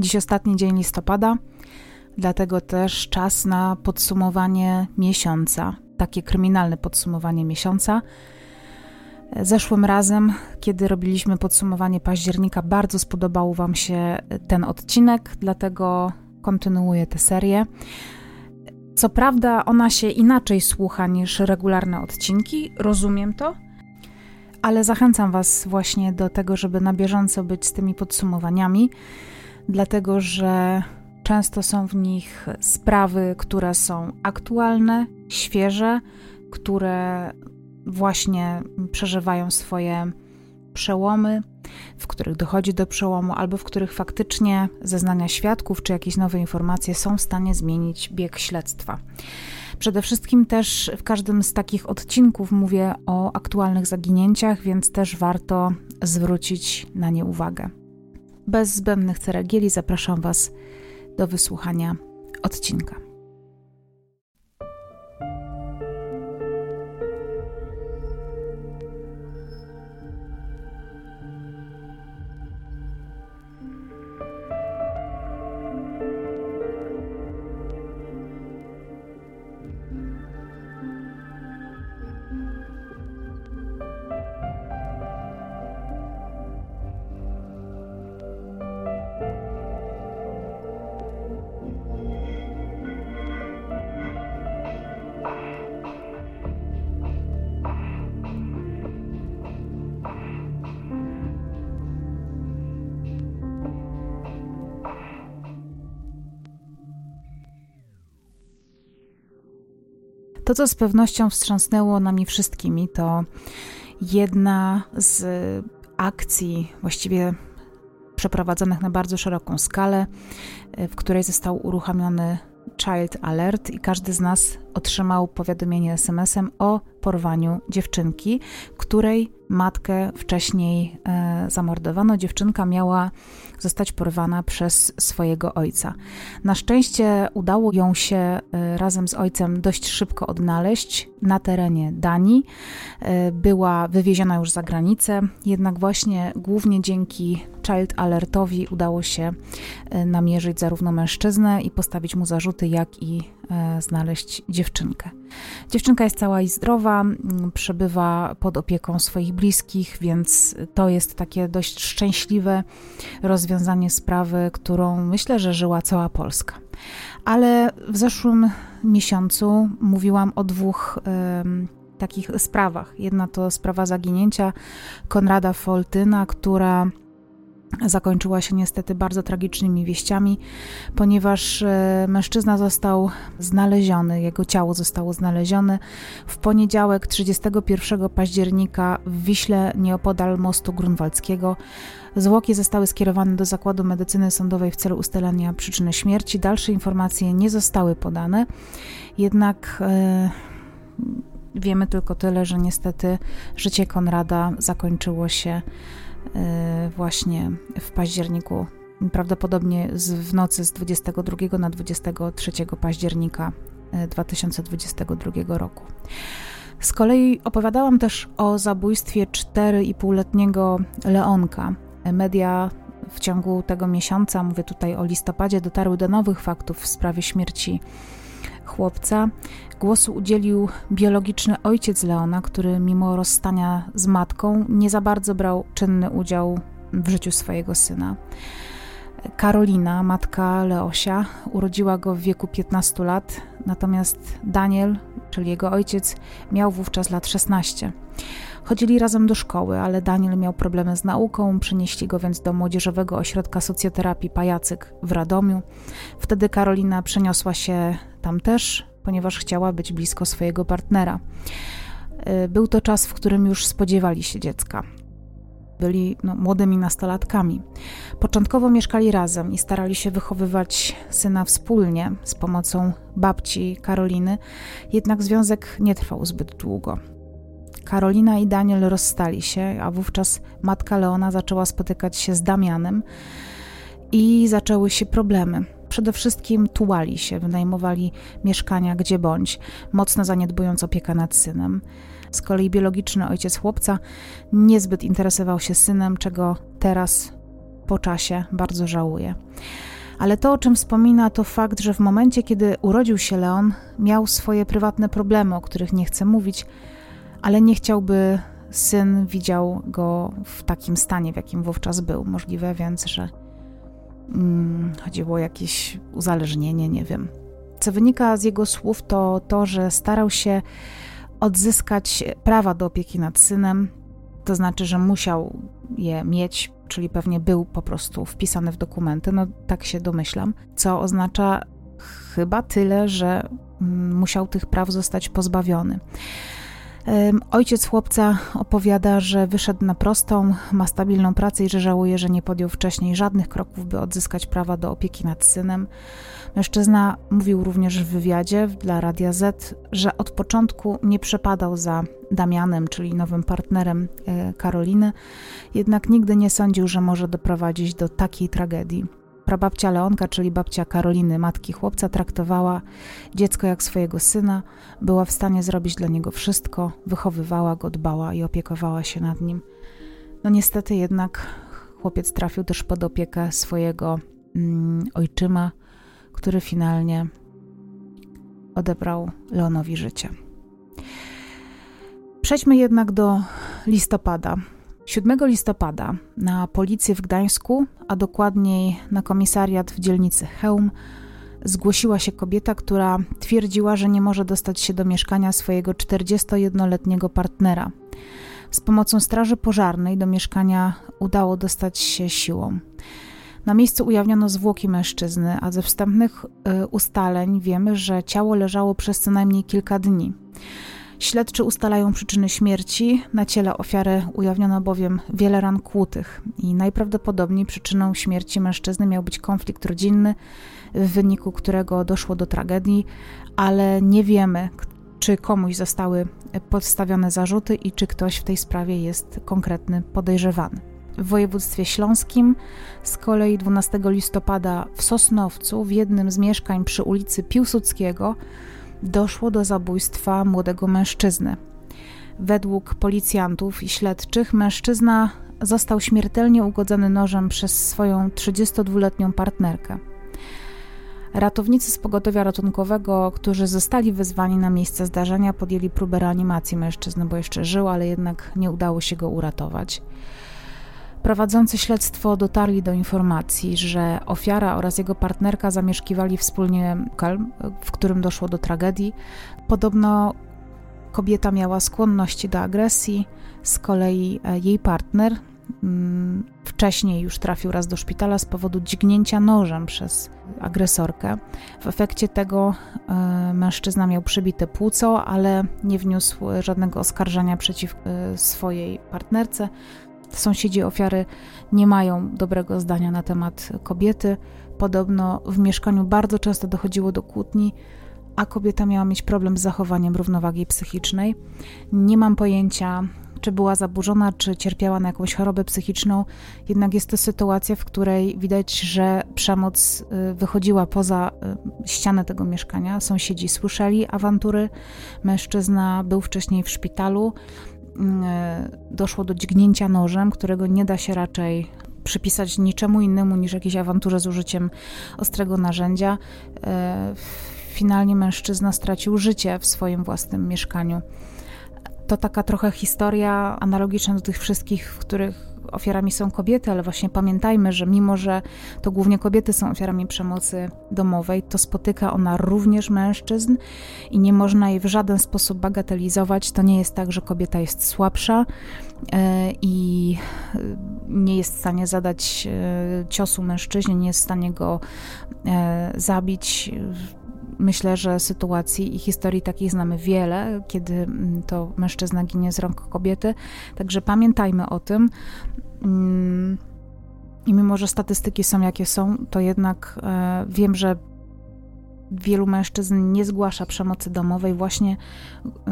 Dziś ostatni dzień listopada, dlatego też czas na podsumowanie miesiąca, takie kryminalne podsumowanie miesiąca. Zeszłym razem, kiedy robiliśmy podsumowanie października, bardzo spodobał Wam się ten odcinek, dlatego kontynuuję tę serię. Co prawda, ona się inaczej słucha niż regularne odcinki, rozumiem to, ale zachęcam Was właśnie do tego, żeby na bieżąco być z tymi podsumowaniami, dlatego że często są w nich sprawy, które są aktualne, świeże, które właśnie przeżywają swoje przełomy, w których dochodzi do przełomu, albo w których faktycznie zeznania świadków czy jakieś nowe informacje są w stanie zmienić bieg śledztwa. Przede wszystkim też w każdym z takich odcinków mówię o aktualnych zaginięciach, więc też warto zwrócić na nie uwagę. Bez zbędnych ceregieli zapraszam Was do wysłuchania odcinka. To, co z pewnością wstrząsnęło nami wszystkimi, to jedna z akcji, właściwie przeprowadzonych na bardzo szeroką skalę, w której został uruchomiony Child Alert i każdy z nas otrzymał powiadomienie SMS-em o porwaniu dziewczynki, której matkę wcześniej e, zamordowano. Dziewczynka miała zostać porwana przez swojego ojca. Na szczęście udało ją się e, razem z ojcem dość szybko odnaleźć na terenie Danii. E, była wywieziona już za granicę, jednak właśnie głównie dzięki Child Alertowi udało się e, namierzyć zarówno mężczyznę i postawić mu zarzuty, jak i znaleźć dziewczynkę. Dziewczynka jest cała i zdrowa, przebywa pod opieką swoich bliskich, więc to jest takie dość szczęśliwe rozwiązanie sprawy, którą myślę, że żyła cała Polska. Ale w zeszłym miesiącu mówiłam o dwóch takich sprawach. Jedna to sprawa zaginięcia Konrada Foltyna, która zakończyła się niestety bardzo tragicznymi wieściami, ponieważ e, mężczyzna został znaleziony, jego ciało zostało znalezione w poniedziałek 31 października w Wiśle nieopodal mostu grunwaldzkiego. Zwłoki zostały skierowane do Zakładu Medycyny Sądowej w celu ustalenia przyczyny śmierci. Dalsze informacje nie zostały podane, jednak e, wiemy tylko tyle, że niestety życie Konrada zakończyło się właśnie w październiku, prawdopodobnie w nocy z 22 na 23 października 2022 e, roku. Z kolei opowiadałam też o zabójstwie 4,5-letniego Leonka. Media w ciągu tego miesiąca, mówię tutaj o listopadzie, dotarły do nowych faktów w sprawie śmierci chłopca. Głosu udzielił biologiczny ojciec Leona, który mimo rozstania z matką nie za bardzo brał czynny udział w życiu swojego syna. Karolina, matka Leosia, urodziła go w wieku 15 lat, natomiast Daniel, czyli jego ojciec, miał wówczas lat 16. Chodzili razem do szkoły, ale Daniel miał problemy z nauką, przenieśli go więc do Młodzieżowego Ośrodka Socjoterapii Pajacyk w Radomiu. Wtedy Karolina przeniosła się tam też, ponieważ chciała być blisko swojego partnera. Y, był to czas, w którym już spodziewali się dziecka. Byli no, młodymi nastolatkami. Początkowo mieszkali razem i starali się wychowywać syna wspólnie z pomocą babci Karoliny, jednak związek nie trwał zbyt długo. Karolina i Daniel rozstali się, a wówczas matka Leona zaczęła spotykać się z Damianem i zaczęły się problemy. Przede wszystkim tułali się, wynajmowali mieszkania gdzie bądź, mocno zaniedbując opiekę nad synem. Z kolei biologiczny ojciec chłopca niezbyt interesował się synem, czego teraz po czasie bardzo żałuje. Ale to, o czym wspomina, to fakt, że w momencie, kiedy urodził się Leon, miał swoje prywatne problemy, o których nie chce mówić, ale nie chciałby syn widział go w takim stanie, w jakim wówczas był. Możliwe więc, że mm, chodziło o jakieś uzależnienie, nie wiem. Co wynika z jego słów, to to, że starał się odzyskać prawa do opieki nad synem, to znaczy, że musiał je mieć, czyli pewnie był po prostu wpisany w dokumenty, no tak się domyślam, co oznacza chyba tyle, że mm, musiał tych praw zostać pozbawiony. Ojciec chłopca opowiada, że wyszedł na prostą, ma stabilną pracę i że żałuje, że nie podjął wcześniej żadnych kroków, by odzyskać prawa do opieki nad synem. Mężczyzna mówił również w wywiadzie dla Radia Z, że od początku nie przepadał za Damianem, czyli nowym partnerem e, Karoliny, jednak nigdy nie sądził, że może doprowadzić do takiej tragedii. Prababcia Leonka, czyli babcia Karoliny, matki chłopca, traktowała dziecko jak swojego syna, była w stanie zrobić dla niego wszystko, wychowywała go, dbała i opiekowała się nad nim. No niestety jednak chłopiec trafił też pod opiekę swojego mm, ojczyma, który finalnie odebrał Leonowi życie. Przejdźmy jednak do listopada. 7 listopada na policję w Gdańsku, a dokładniej na komisariat w dzielnicy Chełm, zgłosiła się kobieta, która twierdziła, że nie może dostać się do mieszkania swojego 41-letniego partnera. Z pomocą Straży Pożarnej do mieszkania udało dostać się siłą. Na miejscu ujawniono zwłoki mężczyzny, a ze wstępnych y, ustaleń wiemy, że ciało leżało przez co najmniej kilka dni. Śledczy ustalają przyczyny śmierci. Na ciele ofiary ujawniono bowiem wiele ran kłutych i najprawdopodobniej przyczyną śmierci mężczyzny miał być konflikt rodzinny, w wyniku którego doszło do tragedii, ale nie wiemy, czy komuś zostały podstawione zarzuty i czy ktoś w tej sprawie jest konkretny podejrzewany. W województwie śląskim z kolei 12 listopada w Sosnowcu w jednym z mieszkań przy ulicy Piłsudskiego doszło do zabójstwa młodego mężczyzny. Według policjantów i śledczych mężczyzna został śmiertelnie ugodzony nożem przez swoją 32-letnią partnerkę. Ratownicy z pogotowia ratunkowego, którzy zostali wezwani na miejsce zdarzenia, podjęli próbę reanimacji mężczyzny, bo jeszcze żył, ale jednak nie udało się go uratować. Prowadzący śledztwo dotarli do informacji, że ofiara oraz jego partnerka zamieszkiwali wspólnie lokal, w którym doszło do tragedii. Podobno kobieta miała skłonności do agresji, z kolei e, jej partner mm, wcześniej już trafił raz do szpitala z powodu dźgnięcia nożem przez agresorkę. W efekcie tego e, mężczyzna miał przybite płuco, ale nie wniósł żadnego oskarżenia przeciw e, swojej partnerce. Sąsiedzi ofiary nie mają dobrego zdania na temat kobiety. Podobno w mieszkaniu bardzo często dochodziło do kłótni, a kobieta miała mieć problem z zachowaniem równowagi psychicznej. Nie mam pojęcia, czy była zaburzona, czy cierpiała na jakąś chorobę psychiczną, jednak jest to sytuacja, w której widać, że przemoc y, wychodziła poza y, ścianę tego mieszkania. Sąsiedzi słyszeli awantury, mężczyzna był wcześniej w szpitalu. Mm, e, doszło do dźgnięcia nożem, którego nie da się raczej przypisać niczemu innemu niż jakiejś awanturze z użyciem ostrego narzędzia. E, finalnie mężczyzna stracił życie w swoim własnym mieszkaniu. To taka trochę historia analogiczna do tych wszystkich, w których ofiarami są kobiety, ale właśnie pamiętajmy, że mimo, że to głównie kobiety są ofiarami przemocy domowej, to spotyka ona również mężczyzn i nie można jej w żaden sposób bagatelizować. To nie jest tak, że kobieta jest słabsza e, i e, nie jest w stanie zadać e, ciosu mężczyźnie, nie jest w stanie go zabić myślę, że sytuacji i historii takich znamy wiele, kiedy mm, to mężczyzna ginie z rąk kobiety. Także pamiętajmy o tym. Mm, I mimo, że statystyki są jakie są, to jednak e, wiem, że wielu mężczyzn nie zgłasza przemocy domowej, właśnie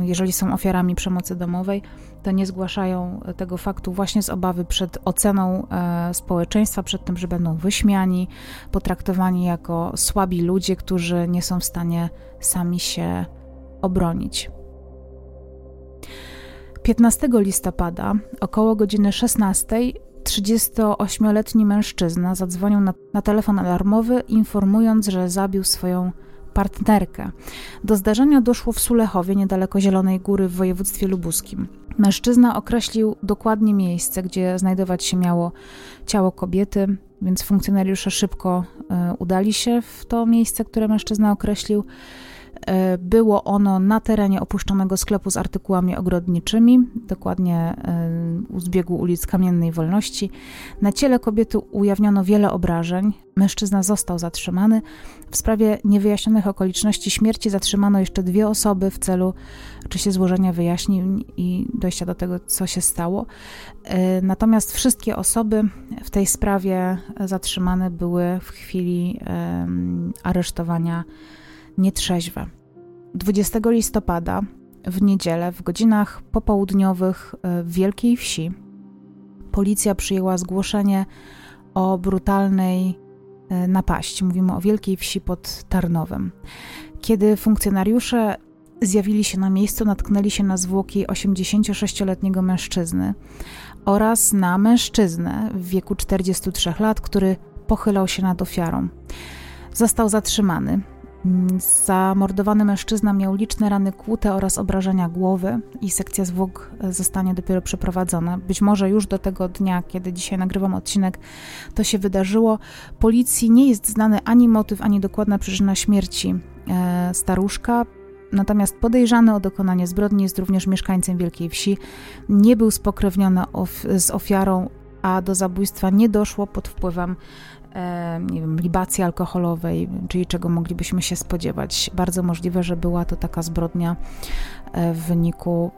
jeżeli są ofiarami przemocy domowej, to nie zgłaszają tego faktu właśnie z obawy przed oceną e, społeczeństwa, przed tym, że będą wyśmiani, potraktowani jako słabi ludzie, którzy nie są w stanie sami się obronić. 15 listopada około godziny 16 38-letni mężczyzna zadzwonił na, na telefon alarmowy, informując, że zabił swoją partnerkę. Do zdarzenia doszło w Sulechowie, niedaleko Zielonej Góry w województwie lubuskim. Mężczyzna określił dokładnie miejsce, gdzie znajdować się miało ciało kobiety, więc funkcjonariusze szybko e, udali się w to miejsce, które mężczyzna określił. E, było ono na terenie opuszczonego sklepu z artykułami ogrodniczymi, dokładnie e, u zbiegu ulic Kamiennej Wolności. Na ciele kobiety ujawniono wiele obrażeń. Mężczyzna został zatrzymany. W sprawie niewyjaśnionych okoliczności śmierci zatrzymano jeszcze dwie osoby w celu oczywiście złożenia wyjaśnień i dojścia do tego, co się stało. E, natomiast wszystkie osoby w tej sprawie zatrzymane były w chwili aresztowania nietrzeźwe. 20 listopada w niedzielę w godzinach popołudniowych e, w Wielkiej Wsi policja przyjęła zgłoszenie o brutalnej e, napaści. Mówimy o Wielkiej Wsi pod Tarnowem. Kiedy funkcjonariusze zjawili się na miejscu, natknęli się na zwłoki 86-letniego mężczyzny oraz na mężczyznę w wieku 43 lat, który pochylał się nad ofiarą. Został zatrzymany. Zamordowany mężczyzna miał liczne rany kłute oraz obrażenia głowy i sekcja zwłok e, zostanie dopiero przeprowadzona. Być może już do tego dnia, kiedy dzisiaj nagrywam odcinek, to się wydarzyło. Policji nie jest znany ani motyw, ani dokładna przyczyna śmierci e, staruszka. Natomiast podejrzany o dokonanie zbrodni jest również mieszkańcem Wielkiej Wsi. Nie był spokrewniony of z ofiarą, a do zabójstwa nie doszło pod wpływem nie wiem, libacji alkoholowej, czyli czego moglibyśmy się spodziewać. Bardzo możliwe, że była to taka zbrodnia e, w wyniku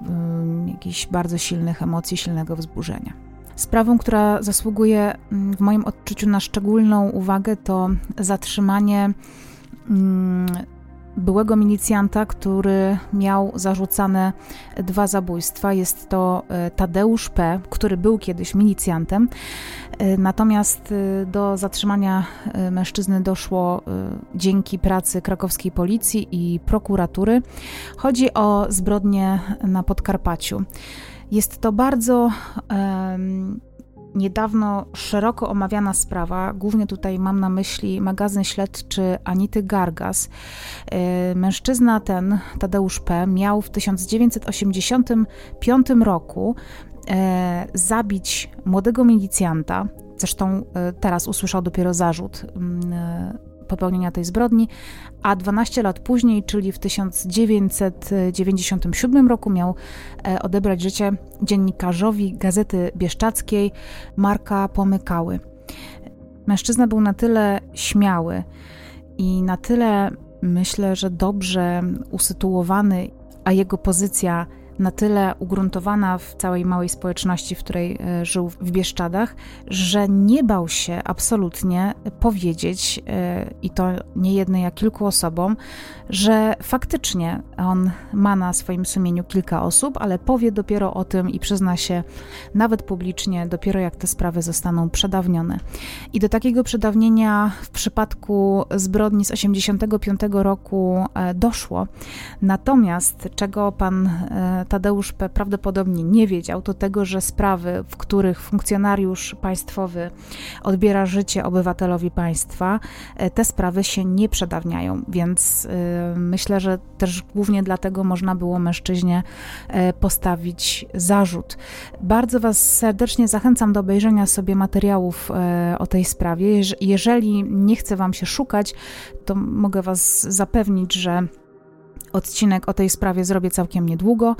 jakichś bardzo silnych emocji, silnego wzburzenia. Sprawą, która zasługuje mm, w moim odczuciu na szczególną uwagę, to zatrzymanie mm, byłego milicjanta, który miał zarzucane dwa zabójstwa. Jest to e, Tadeusz P., który był kiedyś milicjantem. E, natomiast e, do zatrzymania mężczyzny doszło dzięki pracy krakowskiej policji i prokuratury. Chodzi o zbrodnię na Podkarpaciu. Jest to bardzo um, niedawno szeroko omawiana sprawa, głównie tutaj mam na myśli magazyn śledczy Anity Gargas. E, mężczyzna ten, Tadeusz P., miał w 1985 roku e, zabić młodego milicjanta. Zresztą e, teraz usłyszał dopiero zarzut mm, popełnienia tej zbrodni, a 12 lat później, czyli w 1997 roku, miał e, odebrać życie dziennikarzowi Gazety Bieszczackiej Marka Pomykały. Mężczyzna był na tyle śmiały i na tyle, myślę, że dobrze usytuowany, a jego pozycja na tyle ugruntowana w całej małej społeczności, w której e, żył w Bieszczadach, że nie bał się absolutnie powiedzieć, e, i to nie jednej, a kilku osobom, że faktycznie on ma na swoim sumieniu kilka osób, ale powie dopiero o tym i przyzna się nawet publicznie, dopiero jak te sprawy zostaną przedawnione. I do takiego przedawnienia w przypadku zbrodni z 85 roku e, doszło. Natomiast czego pan Tadeusz P. prawdopodobnie nie wiedział, to tego, że sprawy, w których funkcjonariusz państwowy odbiera życie obywatelowi państwa, e, te sprawy się nie przedawniają, więc e, myślę, że też głównie dlatego można było mężczyźnie e, postawić zarzut. Bardzo Was serdecznie zachęcam do obejrzenia sobie materiałów o tej sprawie. Jeżeli nie chce Wam się szukać, to mogę Was zapewnić, że Odcinek o tej sprawie zrobię całkiem niedługo.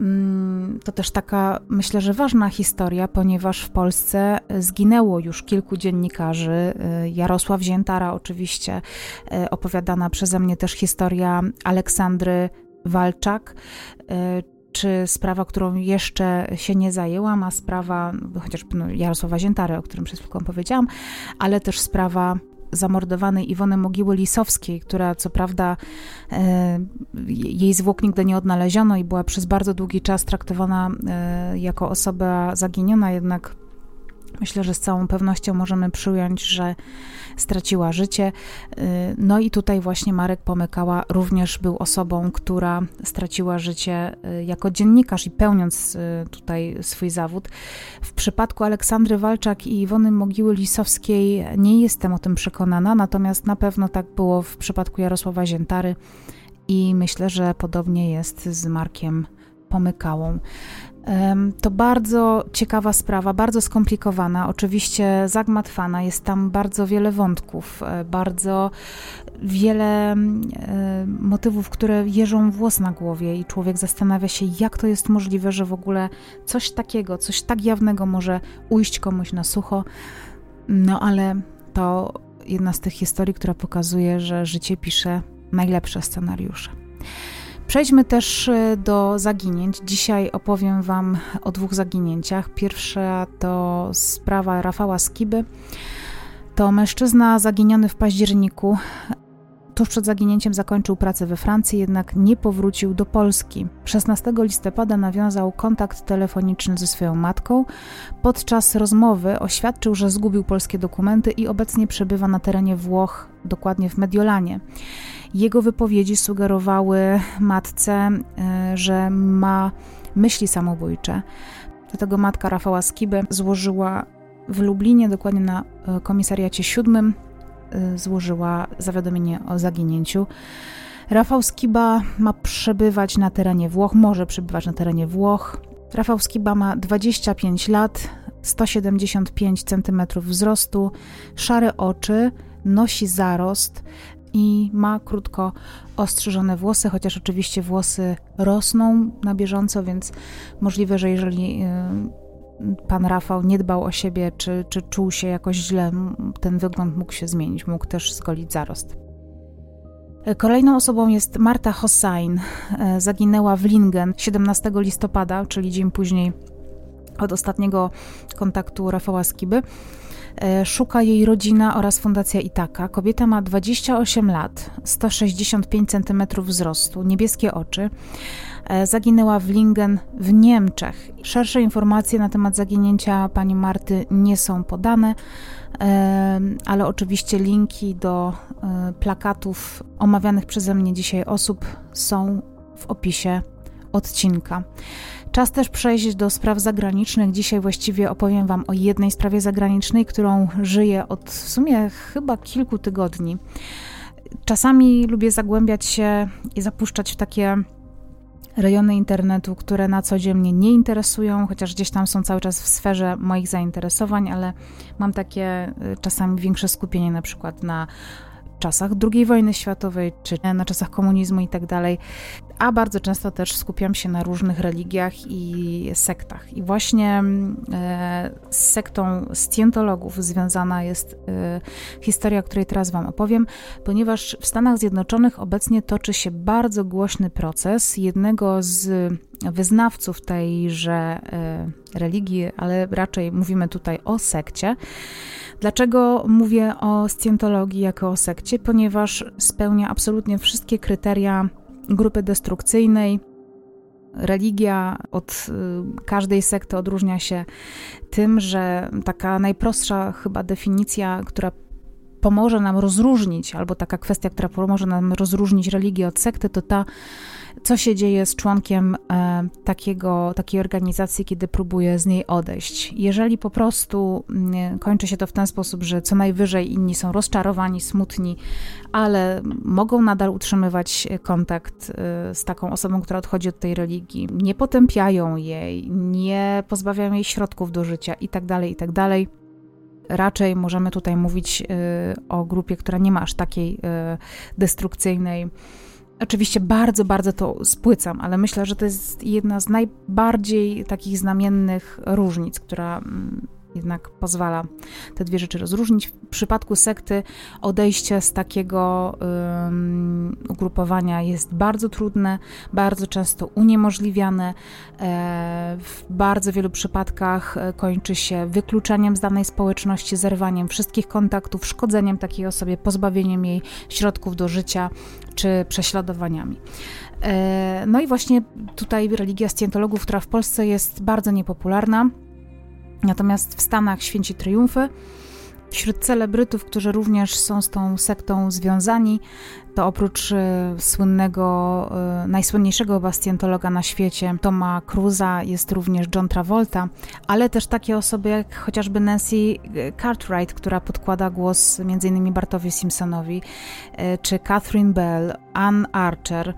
Mm, to też taka, myślę, że ważna historia, ponieważ w Polsce zginęło już kilku dziennikarzy. Y, Jarosław Ziętara, oczywiście, y, opowiadana przeze mnie też historia Aleksandry Walczak czy sprawa, którą jeszcze się nie zajęłam, a sprawa chociaż no, Jarosława Ziętary, o którym przed chwilką powiedziałam, ale też sprawa zamordowanej Iwony Mogiły Lisowskiej, która co prawda e, jej zwłok nigdy nie odnaleziono i była przez bardzo długi czas traktowana e, jako osoba zaginiona, jednak Myślę, że z całą pewnością możemy przyjąć, że straciła życie. Y, no i tutaj właśnie Marek Pomykała również był osobą, która straciła życie y, jako dziennikarz i pełniąc y, tutaj swój zawód. W przypadku Aleksandry Walczak i Iwony Mogiły Lisowskiej nie jestem o tym przekonana, natomiast na pewno tak było w przypadku Jarosława Ziętary i myślę, że podobnie jest z Markiem Pomykałą. To bardzo ciekawa sprawa, bardzo skomplikowana, oczywiście zagmatwana. Jest tam bardzo wiele wątków, e, bardzo wiele motywów, które jeżą włos na głowie, i człowiek zastanawia się, jak to jest możliwe, że w ogóle coś takiego, coś tak jawnego może ujść komuś na sucho. No ale to jedna z tych historii, która pokazuje, że życie pisze najlepsze scenariusze. Przejdźmy też e, do zaginięć. Dzisiaj opowiem Wam o dwóch zaginięciach. Pierwsza to sprawa Rafała Skiby. To mężczyzna zaginiony w październiku. Tuż przed zaginięciem zakończył pracę we Francji, jednak nie powrócił do Polski. 16 listopada nawiązał kontakt telefoniczny ze swoją matką. Podczas rozmowy oświadczył, że zgubił polskie dokumenty i obecnie przebywa na terenie Włoch, dokładnie w Mediolanie. Jego wypowiedzi sugerowały matce, e, że ma myśli samobójcze. Dlatego matka Rafała Skiby złożyła w Lublinie, dokładnie na e, komisariacie siódmym, e, złożyła zawiadomienie o zaginięciu. Rafał Skiba ma przebywać na terenie Włoch, może przebywać na terenie Włoch. Rafał Skiba ma 25 lat, 175 cm wzrostu, szare oczy, nosi zarost, i ma krótko ostrzyżone włosy, chociaż oczywiście włosy rosną na bieżąco, więc możliwe, że jeżeli y, pan Rafał nie dbał o siebie, czy, czy czuł się jakoś źle, ten wygląd mógł się zmienić, mógł też zgolić zarost. Kolejną osobą jest Marta Hossain. E, zaginęła w Lingen 17 listopada, czyli dzień później od ostatniego kontaktu Rafała Skiby. E, szuka jej rodzina oraz Fundacja Itaka. Kobieta ma 28 lat, 165 cm wzrostu, niebieskie oczy. E, zaginęła w Lingen w Niemczech. Szersze informacje na temat zaginięcia pani Marty nie są podane, e, ale oczywiście linki do plakatów omawianych przeze mnie dzisiaj osób są w opisie odcinka. Czas też przejść do spraw zagranicznych. Dzisiaj właściwie opowiem Wam o jednej sprawie zagranicznej, którą żyję od w sumie chyba kilku tygodni. Czasami lubię zagłębiać się i zapuszczać w takie rejony internetu, które na co dzień mnie nie interesują, chociaż gdzieś tam są cały czas w sferze moich zainteresowań, ale mam takie y, czasami większe skupienie na przykład na czasach II wojny światowej, czy na czasach komunizmu i tak a bardzo często też skupiam się na różnych religiach i sektach. I właśnie e, z sektą Scientologów związana jest e, historia, o której teraz Wam opowiem, ponieważ w Stanach Zjednoczonych obecnie toczy się bardzo głośny proces jednego z wyznawców tejże e, religii, ale raczej mówimy tutaj o sekcie. Dlaczego mówię o Scientologii jako o sekcie? Ponieważ spełnia absolutnie wszystkie kryteria grupy destrukcyjnej. Religia od y, każdej sekty odróżnia się tym, że taka najprostsza chyba definicja, która pomoże nam rozróżnić, albo taka kwestia, która pomoże nam rozróżnić religię od sekty, to ta, co się dzieje z członkiem e, takiego, takiej organizacji, kiedy próbuje z niej odejść. Jeżeli po prostu mm, kończy się to w ten sposób, że co najwyżej inni są rozczarowani, smutni, ale mogą nadal utrzymywać kontakt e, z taką osobą, która odchodzi od tej religii, nie potępiają jej, nie pozbawiają jej środków do życia itd., tak itd., tak raczej możemy tutaj mówić y, o grupie, która nie ma aż takiej y, destrukcyjnej. Oczywiście bardzo, bardzo to spłycam, ale myślę, że to jest jedna z najbardziej takich znamiennych różnic, która mm, jednak pozwala te dwie rzeczy rozróżnić. W przypadku sekty odejście z takiego um, ugrupowania jest bardzo trudne, bardzo często uniemożliwiane. E, w bardzo wielu przypadkach e, kończy się wykluczeniem z danej społeczności, zerwaniem wszystkich kontaktów, szkodzeniem takiej osobie, pozbawieniem jej środków do życia czy prześladowaniami. E, no i właśnie tutaj religia scjentologów, która w Polsce jest bardzo niepopularna, Natomiast w Stanach święci triumfy. Wśród celebrytów, którzy również są z tą sektą związani, to oprócz e, słynnego, e, najsłynniejszego chyba scjentologa na świecie, Toma Cruza, jest również John Travolta, ale też takie osoby jak chociażby Nancy Cartwright, która podkłada głos m.in. Bartowi Simpsonowi, czy Catherine Bell, Ann Archer,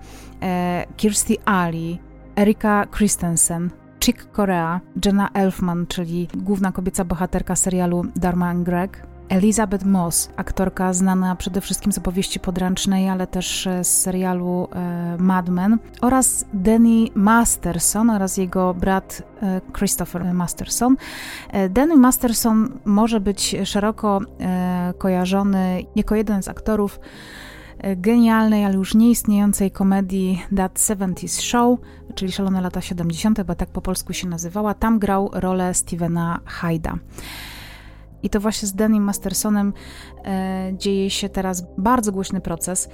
Kirstie Ali, Erika Christensen, Chick Corea, Jenna Elfman, czyli główna kobieca bohaterka serialu Dharma and Greg, Elizabeth Moss, aktorka znana przede wszystkim z opowieści podręcznej, ale też z serialu e, Mad Men, oraz Danny Masterson oraz jego brat e, Christopher Masterson. E, Danny Masterson może być szeroko e, kojarzony jako jeden z aktorów e, genialnej, ale już nieistniejącej komedii That 70s Show, czyli Szalone lata 70., bo tak po polsku się nazywała. Tam grał rolę Stevena Hyda. I to właśnie z Danny Mastersonem e, dzieje się teraz bardzo głośny proces.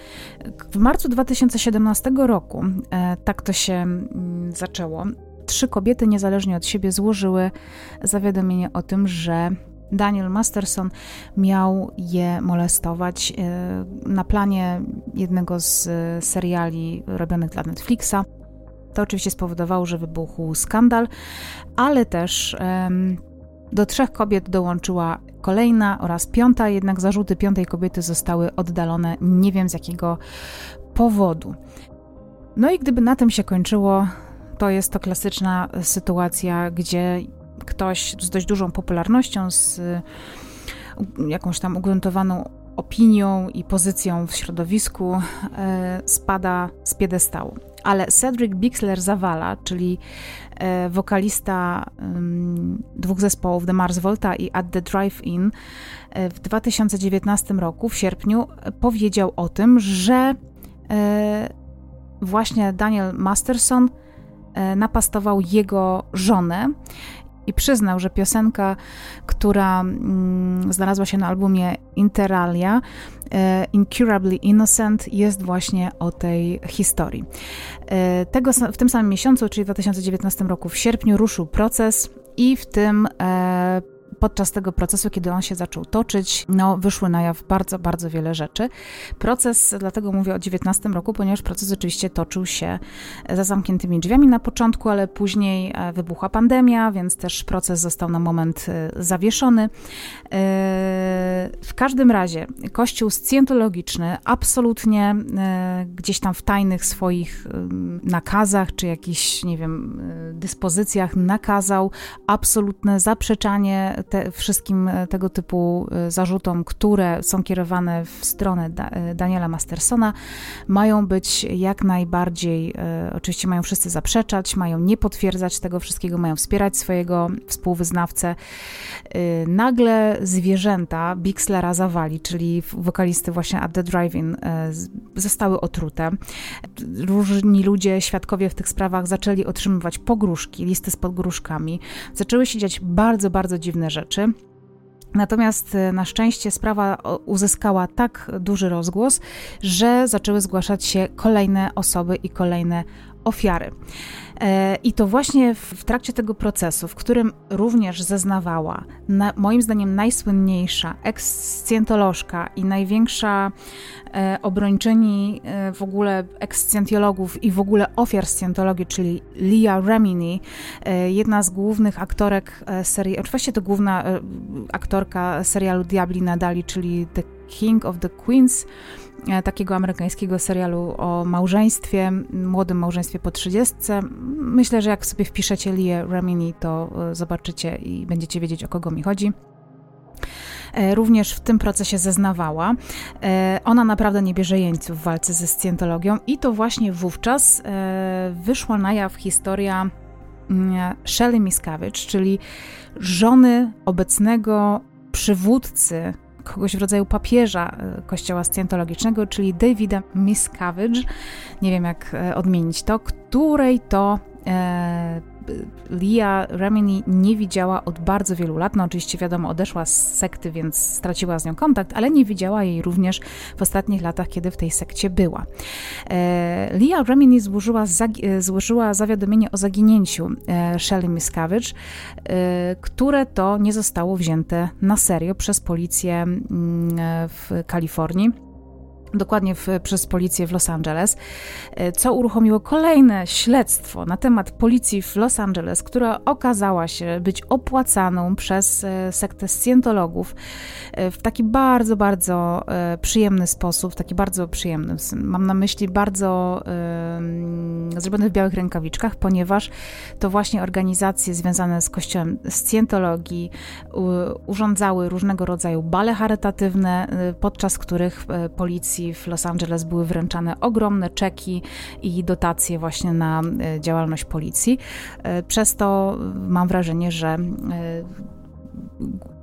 W marcu 2017 roku, e, tak to się mm, zaczęło, trzy kobiety niezależnie od siebie złożyły zawiadomienie o tym, że Daniel Masterson miał je molestować e, na planie jednego z e, seriali robionych dla Netflixa. To oczywiście spowodowało, że wybuchł skandal, ale też do trzech kobiet dołączyła kolejna oraz piąta, jednak zarzuty piątej kobiety zostały oddalone nie wiem z jakiego powodu. No i gdyby na tym się kończyło, to jest to klasyczna sytuacja, gdzie ktoś z dość dużą popularnością, z jakąś tam ugruntowaną opinią i pozycją w środowisku e, spada z piedestału. Ale Cedric Bixler zawala, czyli e, wokalista dwóch zespołów The Mars Volta i At the Drive-In e, w 2019 roku, w sierpniu, powiedział o tym, że właśnie Daniel Masterson napastował jego żonę i przyznał, że piosenka, która mm, znalazła się na albumie Interalia, e, Incurably Innocent, jest właśnie o tej historii. E, tego, w tym samym miesiącu, czyli w 2019 roku, w sierpniu, ruszył proces i w tym e, podczas tego procesu, kiedy on się zaczął toczyć, no, wyszły na jaw bardzo, bardzo wiele rzeczy. Proces, dlatego mówię o 19 roku, ponieważ proces oczywiście toczył się za zamkniętymi drzwiami na początku, ale później e, wybuchła pandemia, więc też proces został na moment e, zawieszony. E, w każdym razie Kościół scjentologiczny absolutnie gdzieś tam w tajnych swoich nakazach, czy jakichś, nie wiem, dyspozycjach nakazał absolutne zaprzeczanie te, wszystkim e, tego typu e, zarzutom, które są kierowane w stronę da, e, Daniela Mastersona, mają być jak najbardziej, oczywiście mają wszyscy zaprzeczać, mają nie potwierdzać tego wszystkiego, mają wspierać swojego współwyznawcę. Nagle zwierzęta Bixlera zawali, czyli wokalisty właśnie at the Drive-In, zostały otrute. Różni ludzie, świadkowie w tych sprawach zaczęli otrzymywać pogróżki, listy z pogróżkami. Zaczęły się dziać bardzo, bardzo dziwne rzeczy rzeczy. Natomiast e, na szczęście sprawa uzyskała tak duży rozgłos, że zaczęły zgłaszać się kolejne osoby i kolejne ofiary. E, I to właśnie w trakcie tego procesu, w którym również zeznawała, na, moim zdaniem najsłynniejsza ekscjentolożka i największa e, obrończyni e, w ogóle ekscjentologów i w ogóle ofiar scjentologii, czyli Leah Remini, jedna z głównych aktorek serii, oczywiście to główna aktorka serialu Diabli Nadali, czyli The King of the Queens, E, takiego amerykańskiego serialu o małżeństwie, młodym małżeństwie po 30. Myślę, że jak sobie wpiszecie Lia Ramini, to e, zobaczycie i będziecie wiedzieć, o kogo mi chodzi e, również w tym procesie zeznawała. Ona naprawdę nie bierze jeńców w walce ze scjentologią i to właśnie wówczas wyszła na jaw historia mm, Shelley Miscavige, czyli żony obecnego przywódcy kogoś w rodzaju papieża e, kościoła scjentologicznego, czyli Davida Miscavige, nie wiem jak e, odmienić to, której to e, Lia Remini nie widziała od bardzo wielu lat. No oczywiście wiadomo, odeszła z sekty, więc straciła z nią kontakt, ale nie widziała jej również w ostatnich latach, kiedy w tej sekcie była. E, Lia Remini złożyła, złożyła zawiadomienie o zaginięciu Shelley Miscavige, które to nie zostało wzięte na serio przez policję mm, w Kalifornii dokładnie w, przez policję w Los Angeles, e, co uruchomiło kolejne śledztwo na temat policji w Los Angeles, która okazała się być opłacaną przez e, sektę scjentologów e, w taki bardzo, bardzo przyjemny sposób, w taki bardzo przyjemny, mam na myśli bardzo zrobiony w białych rękawiczkach, ponieważ to właśnie organizacje związane z kościołem scjentologii urządzały różnego rodzaju bale charytatywne, podczas których policja w Los Angeles były wręczane ogromne czeki i dotacje właśnie na e, działalność policji. E, przez to mam wrażenie, że e,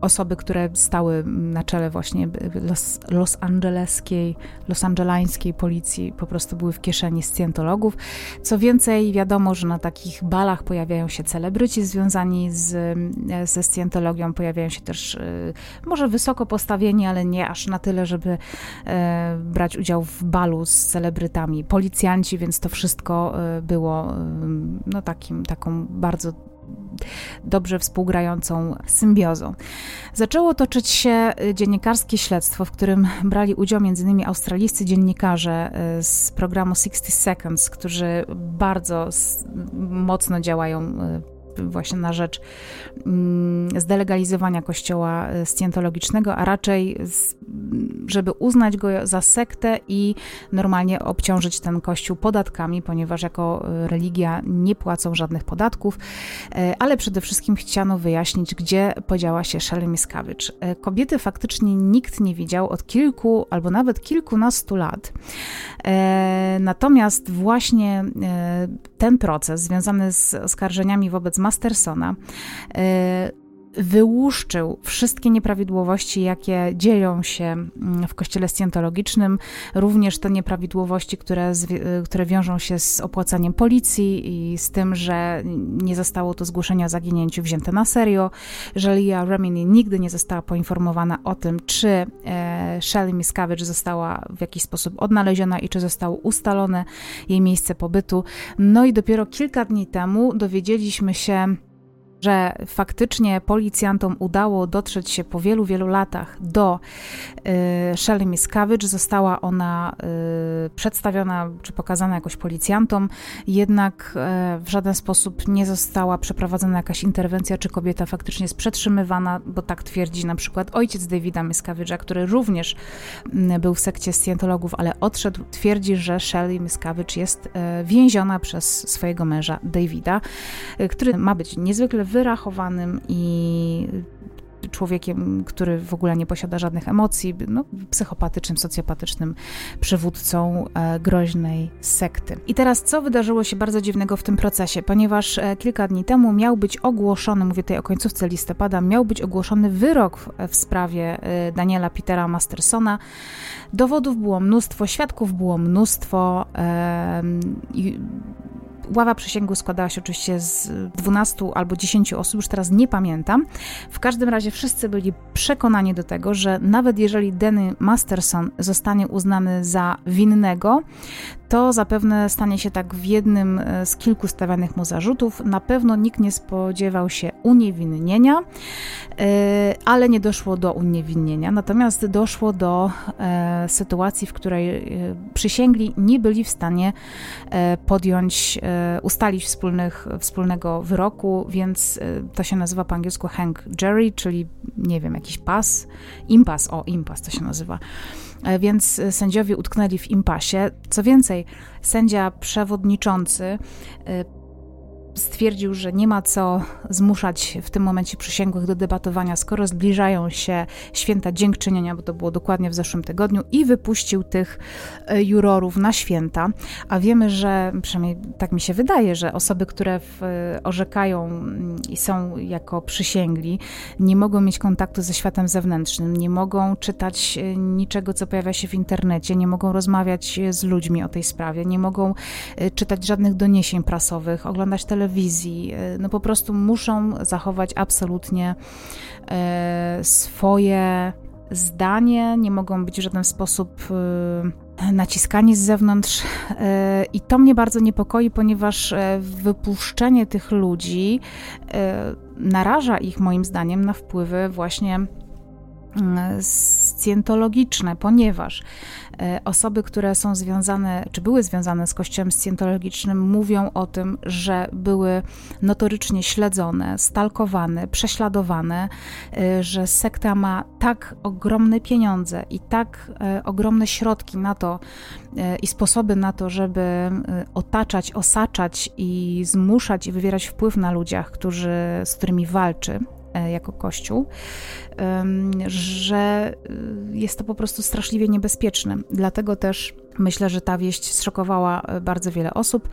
osoby, które stały na czele właśnie Los, Los Angeleskiej, Los Angelańskiej policji po prostu były w kieszeni scjentologów. Co więcej, wiadomo, że na takich balach pojawiają się celebryci związani z, ze scjentologią, pojawiają się też e, może wysoko postawieni, ale nie aż na tyle, żeby e, brać udział w balu z celebrytami, policjanci, więc to wszystko e, było no takim, taką bardzo dobrze współgrającą symbiozą. Zaczęło toczyć się y, dziennikarskie śledztwo, w którym brali udział m.in. australijscy dziennikarze y, z programu 60 Seconds, którzy bardzo mocno działają y, właśnie na rzecz mm, zdelegalizowania kościoła e, scjentologicznego, a raczej żeby uznać go za sektę i normalnie obciążyć ten kościół podatkami, ponieważ jako e, religia nie płacą żadnych podatków, e, ale przede wszystkim chciano wyjaśnić, gdzie podziała się Shelley Miscavige. Kobiety faktycznie nikt nie widział od kilku albo nawet kilkunastu lat. Natomiast właśnie ten proces związany z oskarżeniami wobec Mastersona. E, wyłuszczył wszystkie nieprawidłowości, jakie dzieją się mm, w kościele scjentologicznym, również te nieprawidłowości, które, które wiążą się z opłacaniem policji i z tym, że nie zostało to zgłoszenie o zaginięciu wzięte na serio, że Lia Remini nigdy nie została poinformowana o tym, czy e, Shelley Miscavige została w jakiś sposób odnaleziona i czy zostało ustalone jej miejsce pobytu. No i dopiero kilka dni temu dowiedzieliśmy się, że faktycznie policjantom udało dotrzeć się po wielu, wielu latach do y, Shelley Miscavige. Została ona y, przedstawiona czy pokazana jakoś policjantom, jednak y, w żaden sposób nie została przeprowadzona jakaś interwencja, czy kobieta faktycznie jest przetrzymywana, bo tak twierdzi na przykład ojciec Davida Miscavige'a, który również y, był w sekcie scjentologów, ale odszedł, twierdzi, że Shelley Miscavige jest y, więziona przez swojego męża Davida, y, który ma być niezwykle wyrachowanym i człowiekiem, który w ogóle nie posiada żadnych emocji, no, psychopatycznym, socjopatycznym przywódcą e, groźnej sekty. I teraz, co wydarzyło się bardzo dziwnego w tym procesie? Ponieważ e, kilka dni temu miał być ogłoszony, mówię tutaj o końcówce listopada, miał być ogłoszony wyrok w, sprawie e, Daniela Petera Mastersona. Dowodów było mnóstwo, świadków było mnóstwo. E, Ława przysięgu składała się oczywiście z 12 albo 10 osób, już teraz nie pamiętam. W każdym razie wszyscy byli przekonani do tego, że nawet jeżeli Danny Masterson zostanie uznany za winnego, to zapewne stanie się tak w jednym e, z kilku stawianych mu zarzutów. Na pewno nikt nie spodziewał się uniewinnienia, e, ale nie doszło do uniewinnienia. Natomiast doszło do e, sytuacji, w której przysięgli nie byli w stanie podjąć, ustalić wspólnych, wspólnego wyroku, więc to się nazywa po angielsku hang jury, czyli nie wiem, jakiś pas, impas, o impas to się nazywa. E, więc sędziowie utknęli w impasie. Co więcej, sędzia przewodniczący e, stwierdził, że nie ma co zmuszać w tym momencie przysięgłych do debatowania, skoro zbliżają się święta dziękczynienia, bo to było dokładnie w zeszłym tygodniu, i wypuścił tych e, jurorów na święta. A wiemy, że przynajmniej tak mi się wydaje, że osoby, które w, e, orzekają mm, i są jako przysięgli, nie mogą mieć kontaktu ze światem zewnętrznym, nie mogą czytać e, niczego, co pojawia się w internecie, nie mogą rozmawiać z ludźmi o tej sprawie, nie mogą czytać żadnych doniesień prasowych, oglądać telewizję telewizji, no po prostu muszą zachować absolutnie swoje zdanie, nie mogą być w żaden sposób naciskani z zewnątrz. I to mnie bardzo niepokoi, ponieważ wypuszczenie tych ludzi naraża ich moim zdaniem na wpływy właśnie scjentologiczne, ponieważ e, osoby, które są związane, czy były związane z kościołem scjentologicznym, mówią o tym, że były notorycznie śledzone, stalkowane, prześladowane, e, że sekta ma tak ogromne pieniądze i tak e, ogromne środki na to i sposoby na to, żeby otaczać, osaczać i zmuszać i wywierać wpływ na ludziach, którzy, z którymi walczy jako Kościół, że y, jest to po prostu straszliwie niebezpieczne. Dlatego też Myślę, że ta wieść zszokowała e, bardzo wiele osób.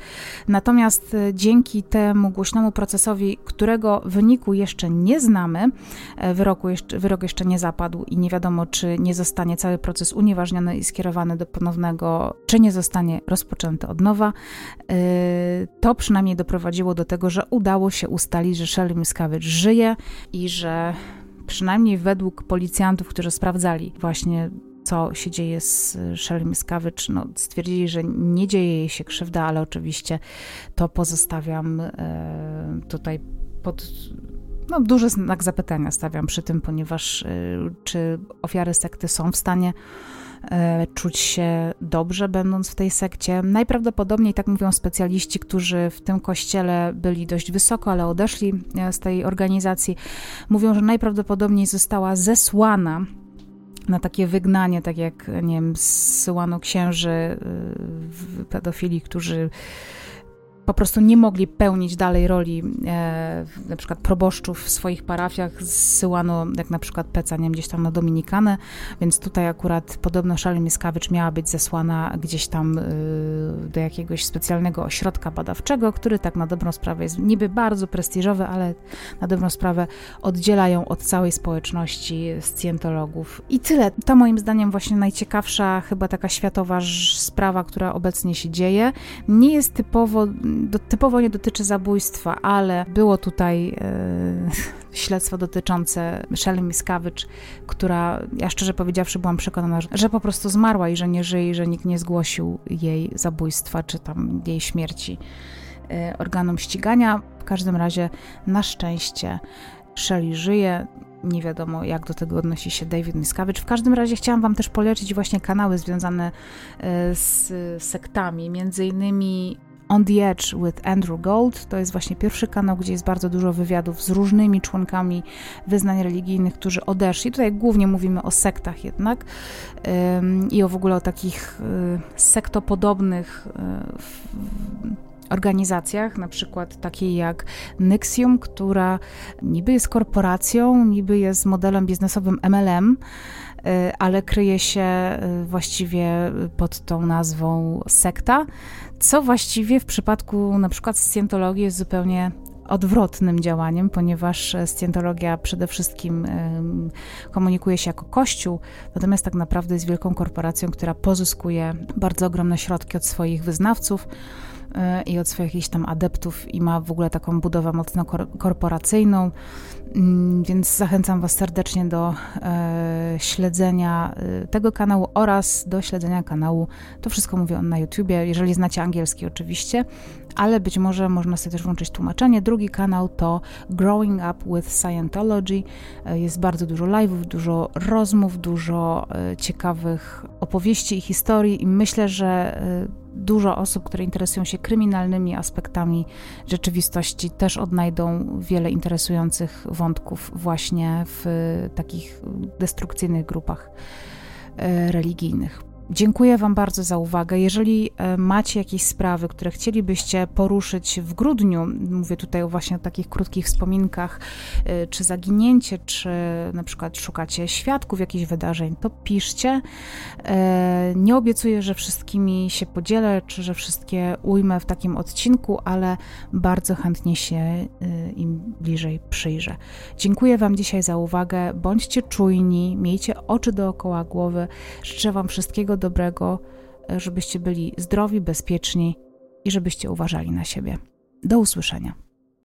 Natomiast e, dzięki temu głośnemu procesowi, którego wyniku jeszcze nie znamy, e, wyroku jeszcze, wyrok jeszcze nie zapadł i nie wiadomo, czy nie zostanie cały proces unieważniony i skierowany do ponownego, czy nie zostanie rozpoczęty od nowa, to przynajmniej doprowadziło do tego, że udało się ustalić, że Shelley Miscavige żyje i że przynajmniej według policjantów, którzy sprawdzali właśnie co się dzieje z Shelley Miscavige, no, stwierdzili, że nie dzieje jej się krzywda, ale oczywiście to pozostawiam e, tutaj pod no, duży znak zapytania stawiam przy tym, ponieważ e, czy ofiary sekty są w stanie e, czuć się dobrze, będąc w tej sekcie. Najprawdopodobniej, tak mówią specjaliści, którzy w tym kościele byli dość wysoko, ale odeszli z tej organizacji, mówią, że najprawdopodobniej została zesłana na takie wygnanie, tak jak, nie wiem, zsyłano księży y, pedofili, którzy po prostu nie mogli pełnić dalej roli e, na przykład proboszczów w swoich parafiach, zsyłano jak na przykład Peca, nie wiem, gdzieś tam na Dominikanę, więc tutaj akurat podobno Szali Miskawicz miała być zesłana gdzieś tam y, do jakiegoś specjalnego ośrodka badawczego, który tak na dobrą sprawę jest niby bardzo prestiżowy, ale na dobrą sprawę oddzielają od całej społeczności scjentologów. I tyle. To moim zdaniem właśnie najciekawsza chyba taka światowa sprawa, która obecnie się dzieje. Nie jest typowo do, typowo nie dotyczy zabójstwa, ale było tutaj e, śledztwo dotyczące Shelley Miscavige, która, ja szczerze powiedziawszy, byłam przekonana, że, że po prostu zmarła i że nie żyje, i że nikt nie zgłosił jej zabójstwa czy tam jej śmierci e, organom ścigania. W każdym razie, na szczęście, Shelley żyje. Nie wiadomo, jak do tego odnosi się David Miscavige. W każdym razie chciałam Wam też polecić właśnie kanały związane e, z sektami, między innymi on the Edge with Andrew Gold. To jest właśnie pierwszy kanał, gdzie jest bardzo dużo wywiadów z różnymi członkami wyznań religijnych, którzy odeszli. Tutaj głównie mówimy o sektach jednak i o w ogóle o takich y, sektopodobnych y, organizacjach, na przykład takiej jak Nyxium, która niby jest korporacją, niby jest modelem biznesowym MLM, ale kryje się właściwie pod tą nazwą sekta co właściwie w przypadku na przykład scjentologii jest zupełnie odwrotnym działaniem, ponieważ scjentologia przede wszystkim komunikuje się jako kościół, natomiast tak naprawdę jest wielką korporacją, która pozyskuje bardzo ogromne środki od swoich wyznawców i od swoich jakichś tam adeptów i ma w ogóle taką budowę mocno korporacyjną. Mm, więc zachęcam Was serdecznie do e, śledzenia e, tego kanału oraz do śledzenia kanału, to wszystko mówię na YouTubie, jeżeli znacie angielski oczywiście, ale być może można sobie też włączyć tłumaczenie. Drugi kanał to Growing Up with Scientology. E, jest bardzo dużo live'ów, dużo rozmów, dużo e, ciekawych opowieści i historii i myślę, że dużo osób, które interesują się kryminalnymi aspektami rzeczywistości, też odnajdą wiele interesujących wątków właśnie w takich destrukcyjnych grupach e, religijnych. Dziękuję Wam bardzo za uwagę. Jeżeli e, macie jakieś sprawy, które chcielibyście poruszyć w grudniu, mówię tutaj właśnie o takich krótkich wspominkach, e, czy zaginięcie, czy na przykład szukacie świadków jakichś wydarzeń, to piszcie. E, nie obiecuję, że wszystkimi się podzielę, czy że wszystkie ujmę w takim odcinku, ale bardzo chętnie się im bliżej przyjrzę. Dziękuję Wam dzisiaj za uwagę. Bądźcie czujni, miejcie oczy dookoła głowy. Życzę Wam wszystkiego dobrego, żebyście byli zdrowi, bezpieczni i żebyście uważali na siebie. Do usłyszenia.